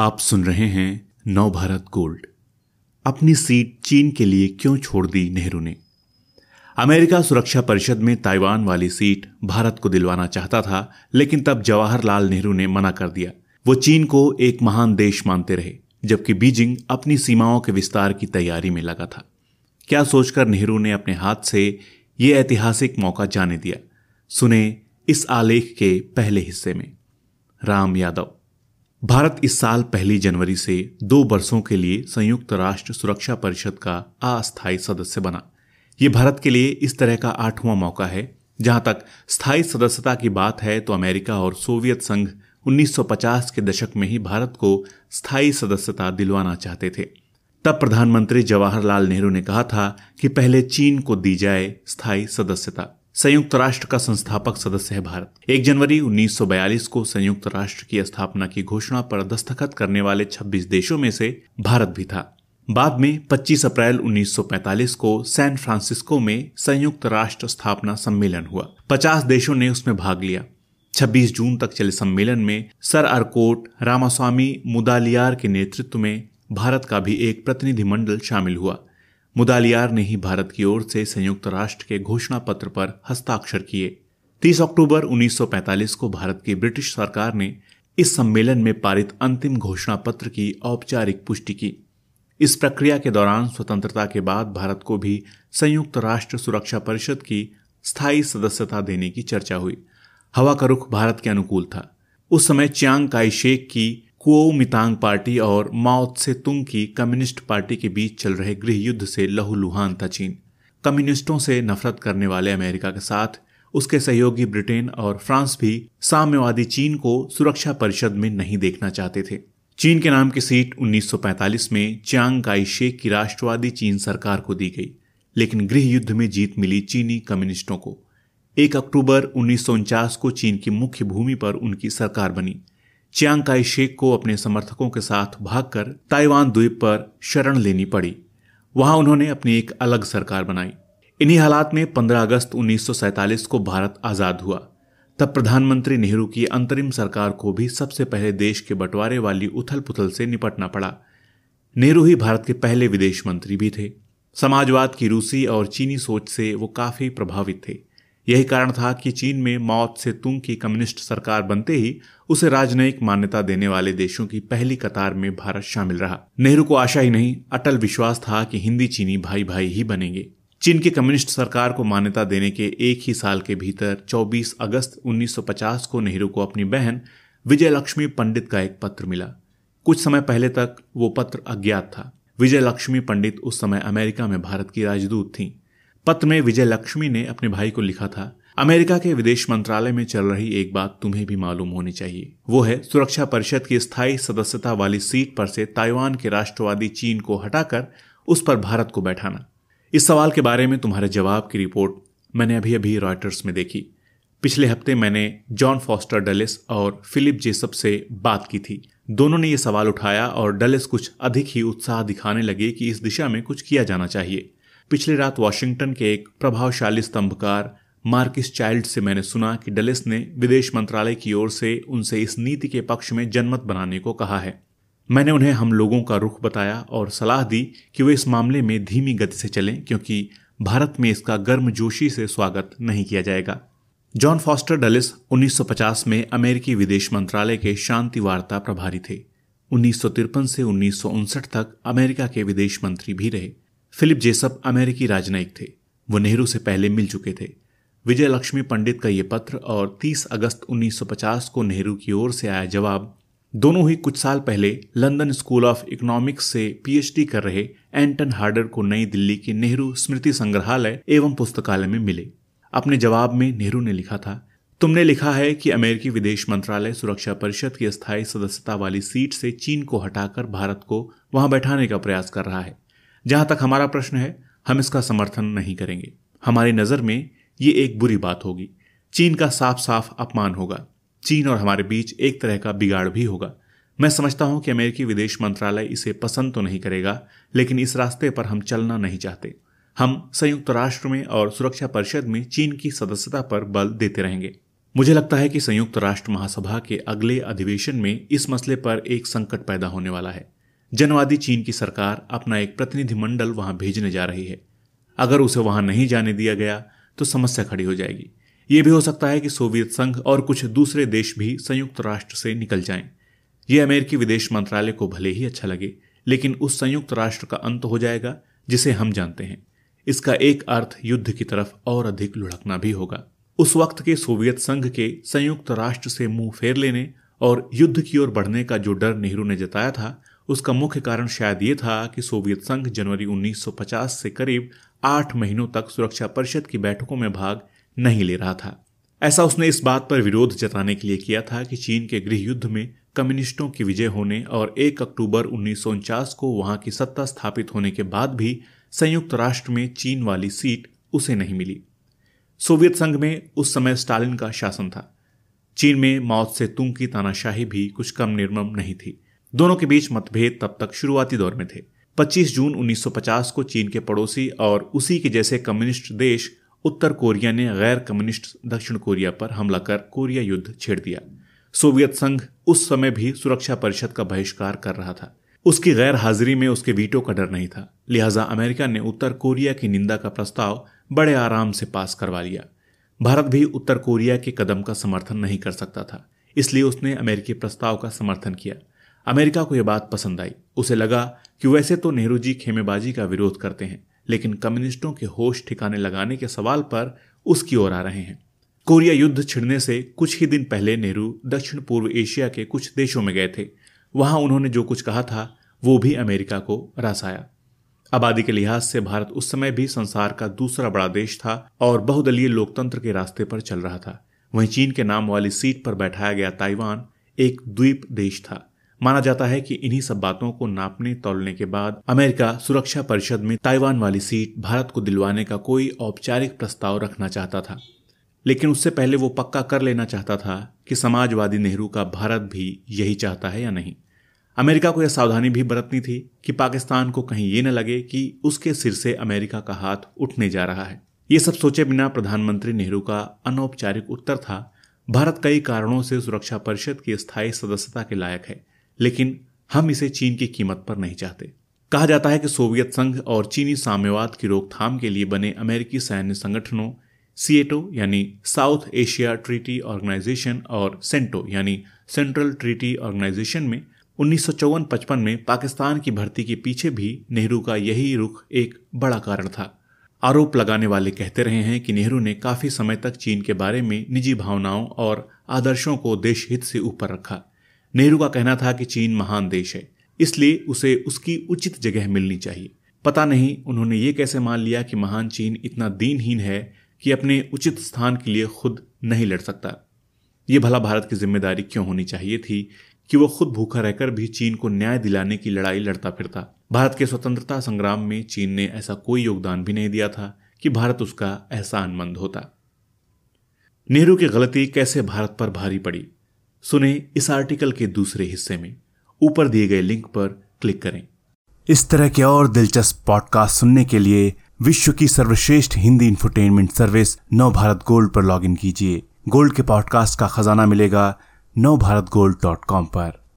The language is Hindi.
आप सुन रहे हैं नव भारत गोल्ड। अपनी सीट चीन के लिए क्यों छोड़ दी नेहरू ने? अमेरिका सुरक्षा परिषद में ताइवान वाली सीट भारत को दिलवाना चाहता था, लेकिन तब जवाहरलाल नेहरू ने मना कर दिया। वो चीन को एक महान देश मानते रहे, जबकि बीजिंग अपनी सीमाओं के विस्तार की तैयारी में लगा था। क्या सोचकर नेहरू ने अपने हाथ से ये ऐतिहासिक मौका जाने दिया? सुने इस आलेख के पहले हिस्से में। राम यादव। भारत इस साल पहली जनवरी से दो वर्षों के लिए संयुक्त राष्ट्र सुरक्षा परिषद का अस्थायी सदस्य बना। यह भारत के लिए इस तरह का आठवां मौका है। जहाँ तक स्थायी सदस्यता की बात है तो अमेरिका और सोवियत संघ 1950 के दशक में ही भारत को स्थायी सदस्यता दिलवाना चाहते थे। तब प्रधानमंत्री जवाहरलाल नेहरू ने कहा था कि पहले चीन को दी जाए स्थायी सदस्यता। संयुक्त राष्ट्र का संस्थापक सदस्य है भारत। एक जनवरी 1942 को संयुक्त राष्ट्र की स्थापना की घोषणा पर दस्तखत करने वाले 26 देशों में से भारत भी था। बाद में 25 अप्रैल 1945 को सैन फ्रांसिस्को में संयुक्त राष्ट्र स्थापना सम्मेलन हुआ। 50 देशों ने उसमें भाग लिया। 26 जून तक चले सम्मेलन में सर अरकोट रामास्वामी, मुदालियार के नेतृत्व में भारत का भी एक प्रतिनिधिमंडल शामिल हुआ। मुदालियार ने ही भारत की ओर से संयुक्त राष्ट्र के घोषणा पत्र पर हस्ताक्षर किए। 30 अक्टूबर 1945 को भारत की ब्रिटिश सरकार ने इस सम्मेलन में पारित अंतिम घोषणा पत्र की औपचारिक पुष्टि की। इस प्रक्रिया के दौरान स्वतंत्रता के बाद भारत को भी संयुक्त राष्ट्र सुरक्षा परिषद की स्थायी सदस्यता देने की चर्चा हुई। हवा का रुख भारत के अनुकूल था। उस समय च्यांग काई शेख की कुओमितांग पार्टी और माओ से तुंग की कम्युनिस्ट पार्टी के बीच चल रहे गृह युद्ध से लहूलुहान था चीन। कम्युनिस्टों से नफरत करने वाले अमेरिका के साथ, उसके सहयोगी ब्रिटेन और फ्रांस भी साम्यवादी चीन को सुरक्षा परिषद में नहीं देखना चाहते थे। चीन के नाम की सीट 1945 में च्यांग काई शेख की राष्ट्रवादी चीन सरकार को दी गई, लेकिन गृह युद्ध में जीत मिली चीनी कम्युनिस्टों को। एक अक्टूबर उन्नीस सौ उनचास को चीन की मुख्य भूमि पर उनकी सरकार बनी। चियांग काई को अपने समर्थकों के साथ भागकर ताइवान द्वीप पर शरण लेनी पड़ी। वहाँ उन्होंने अपनी एक अलग सरकार बनाई। इन्हीं हालात में 15 अगस्त 1947 को भारत आज़ाद हुआ। तब प्रधानमंत्री नेहरू की अंतरिम सरकार को भी सबसे पहले देश के बंटवारे वाली उथल पुथल से निपटना पड़ा। नेहरू ही भारत के पहले विदेश मंत्री भी थे। समाजवाद की रूसी और चीनी सोच से वो काफ़ी प्रभावित थे। यही कारण था कि चीन में मौत से तुंग की कम्युनिस्ट सरकार बनते ही उसे राजनयिक मान्यता देने वाले देशों की पहली कतार में भारत शामिल रहा। नेहरू को आशा ही नहीं, अटल विश्वास था कि हिंदी चीनी भाई भाई ही बनेंगे। चीन की कम्युनिस्ट सरकार को मान्यता देने के एक ही साल के भीतर 24 अगस्त 1950 को नेहरू को अपनी बहन विजय लक्ष्मी पंडित का एक पत्र मिला। कुछ समय पहले तक वो पत्र अज्ञात था। विजय लक्ष्मी पंडित उस समय अमेरिका में भारत की राजदूत थीं। पत्र में विजय लक्ष्मी ने अपने भाई को लिखा था, अमेरिका के विदेश मंत्रालय में चल रही एक बात तुम्हें भी मालूम होनी चाहिए। वो है, सुरक्षा परिषद की स्थायी सदस्यता वाली सीट पर से ताइवान के राष्ट्रवादी चीन को हटाकर उस पर भारत को बैठाना। इस सवाल के बारे में तुम्हारे जवाब की रिपोर्ट मैंने अभी अभी रॉयटर्स में देखी। पिछले हफ़्ते मैंने जॉन फॉस्टर डलिस और फिलिप जेसप से बात की थी। दोनों ने यह सवाल उठाया और डलिस कुछ अधिक ही उत्साह दिखाने लगे कि इस दिशा में कुछ किया जाना चाहिए। पिछली रात वॉशिंगटन के एक प्रभावशाली स्तंभकार, मार्किस चाइल्ड से मैंने सुना कि डलिस ने विदेश मंत्रालय की ओर से उनसे इस नीति के पक्ष में जनमत बनाने को कहा है। मैंने उन्हें हम लोगों का रुख बताया और सलाह दी कि वे इस मामले में धीमी गति से चलें, क्योंकि भारत में इसका गर्मजोशी से स्वागत नहीं किया जाएगा। जॉन फॉस्टर डलिस 1950 में अमेरिकी विदेश मंत्रालय के शांति वार्ता प्रभारी थे। उन्नीस सौ तिरपन से उन्नीस सौ उनसठ तक अमेरिका के विदेश मंत्री भी रहे। फिलिप जेसप अमेरिकी राजनयिक थे। वो नेहरू से पहले मिल चुके थे। विजय लक्ष्मी पंडित का ये पत्र और 30 अगस्त 1950 को नेहरू की ओर से आया जवाब, दोनों ही कुछ साल पहले लंदन स्कूल ऑफ़ इकोनॉमिक्स से पीएचडी कर रहे एंटन हार्डर को नई दिल्ली के नेहरू स्मृति संग्रहालय एवं पुस्तकालय में मिले। अपने जवाब में नेहरू ने लिखा था, तुमने लिखा है कि अमेरिकी विदेश मंत्रालय सुरक्षा परिषद की स्थायी सदस्यता वाली सीट से चीन को हटाकर भारत को वहाँ बैठाने का प्रयास कर रहा है। जहाँ तक हमारा प्रश्न है, हम इसका समर्थन नहीं करेंगे। हमारी नज़र में ये एक बुरी बात होगी। चीन का साफ़ साफ़ अपमान होगा। चीन और हमारे बीच एक तरह का बिगाड़ भी होगा। मैं समझता हूँ कि अमेरिकी विदेश मंत्रालय इसे पसंद तो नहीं करेगा, लेकिन इस रास्ते पर हम चलना नहीं चाहते। हम संयुक्त राष्ट्र में और सुरक्षा परिषद में चीन की सदस्यता पर बल देते रहेंगे। मुझे लगता है कि संयुक्त राष्ट्र महासभा के अगले अधिवेशन में इस मसले पर एक संकट पैदा होने वाला है। जनवादी चीन की सरकार अपना एक प्रतिनिधिमंडल वहाँ भेजने जा रही है। अगर उसे वहाँ नहीं जाने दिया गया तो समस्या खड़ी हो जाएगी। ये भी हो सकता है कि सोवियत संघ और कुछ दूसरे देश भी संयुक्त राष्ट्र से निकल जाएँ। ये अमेरिकी विदेश मंत्रालय को भले ही अच्छा लगे, लेकिन उस संयुक्त राष्ट्र का अंत हो जाएगा, जिसे हम जानते हैं। इसका एक अर्थ युद्ध की तरफ़ और अधिक लुढ़कना भी होगा। उस वक्त के सोवियत संघ के संयुक्त राष्ट्र से मुँह फेर लेने और युद्ध की ओर बढ़ने का जो डर नेहरू ने जताया था उसका मुख्य कारण शायद ये था कि सोवियत संघ जनवरी 1950 से करीब आठ महीनों तक सुरक्षा परिषद की बैठकों में भाग नहीं ले रहा था। ऐसा उसने इस बात पर विरोध जताने के लिए किया था कि चीन के गृह युद्ध में कम्युनिस्टों की विजय होने और 1 अक्टूबर उन्नीस सौ उनचास को वहाँ की सत्ता स्थापित होने के बाद भी संयुक्त राष्ट्र में चीन वाली सीट उसे नहीं मिली। सोवियत संघ में उस समय स्टालिन का शासन था। चीन में मौत से तुंग की तानाशाही भी कुछ कम निर्मम नहीं थी। दोनों के बीच मतभेद तब तक शुरुआती दौर में थे। 25 जून 1950 को चीन के पड़ोसी और उसी के जैसे कम्युनिस्ट देश उत्तर कोरिया ने गैर कम्युनिस्ट दक्षिण कोरिया पर हमला कर कोरिया युद्ध छेड़ दिया। सोवियत संघ उस समय भी सुरक्षा परिषद का बहिष्कार कर रहा था। उसकी गैर हाजिरी में उसके वीटो का डर नहीं था। लिहाजा अमेरिका ने उत्तर कोरिया की निंदा का प्रस्ताव बड़े आराम से पास करवा लिया। भारत भी उत्तर कोरिया के कदम का समर्थन नहीं कर सकता था, इसलिए उसने अमेरिकी प्रस्ताव का समर्थन किया। अमेरिका को यह बात पसंद आई। उसे लगा कि वैसे तो नेहरू जी खेमेबाजी का विरोध करते हैं, लेकिन कम्युनिस्टों के होश ठिकाने लगाने के सवाल पर उसकी ओर आ रहे हैं। कोरिया युद्ध छिड़ने से कुछ ही दिन पहले नेहरू दक्षिण पूर्व एशिया के कुछ देशों में गए थे। वहाँ उन्होंने जो कुछ कहा था, वो भी अमेरिका को रसाया। आबादी के लिहाज से भारत उस समय भी संसार का दूसरा बड़ा देश था और बहुदलीय लोकतंत्र के रास्ते पर चल रहा था। वहीं चीन के नाम वाली सीट पर बैठाया गया ताइवान एक द्वीप देश था। माना जाता है कि इन्हीं सब बातों को नापने, तोलने के बाद अमेरिका सुरक्षा परिषद में ताइवान वाली सीट भारत को दिलवाने का कोई औपचारिक प्रस्ताव रखना चाहता था। लेकिन उससे पहले वो पक्का कर लेना चाहता था कि समाजवादी नेहरू का भारत भी यही चाहता है या नहीं। अमेरिका को यह सावधानी भी बरतनी थी कि पाकिस्तान को कहीं ये न लगे कि उसके सिर से अमेरिका का हाथ उठने जा रहा है। ये सब सोचे बिना प्रधानमंत्री नेहरू का अनौपचारिक उत्तर था। भारत कई कारणों से सुरक्षा परिषद की स्थायी सदस्यता के लायक है। लेकिन हम इसे चीन की कीमत पर नहीं चाहते। कहा जाता है कि सोवियत संघ और चीनी साम्यवाद की रोकथाम के लिए बने अमेरिकी सैन्य संगठनों, सीएटो यानी साउथ एशिया ट्रीटी ऑर्गेनाइजेशन और सेंटो यानी सेंट्रल ट्रीटी ऑर्गेनाइजेशन में उन्नीस सौ में पाकिस्तान की भर्ती के पीछे भी नेहरू का यही रुख एक बड़ा कारण था। आरोप लगाने वाले कहते रहे हैं कि नेहरू ने काफ़ी समय तक चीन के बारे में निजी भावनाओं और आदर्शों को देश हित से ऊपर रखा। नेहरू का कहना था कि चीन महान देश है, इसलिए उसे उसकी उचित जगह मिलनी चाहिए। पता नहीं उन्होंने ये कैसे मान लिया कि महान चीन इतना दीनहीन है कि अपने उचित स्थान के लिए खुद नहीं लड़ सकता। ये भला भारत की ज़िम्मेदारी क्यों होनी चाहिए थी कि वो खुद भूखा रहकर भी चीन को न्याय दिलाने की लड़ाई लड़ता फिरता? भारत के स्वतंत्रता संग्राम में चीन ने ऐसा कोई योगदान भी नहीं दिया था कि भारत उसका एहसानमंद होता। नेहरू की गलती कैसे भारत पर भारी पड़ी? सुने इस आर्टिकल के दूसरे हिस्से में। ऊपर दिए गए लिंक पर क्लिक करें। इस तरह के और दिलचस्प पॉडकास्ट सुनने के लिए विश्व की सर्वश्रेष्ठ Hindi infotainment service Nav Bharat Gold पर लॉगिन कीजिए। गोल्ड के पॉडकास्ट का खजाना मिलेगा नव भारत गोल्ड डॉट कॉम पर।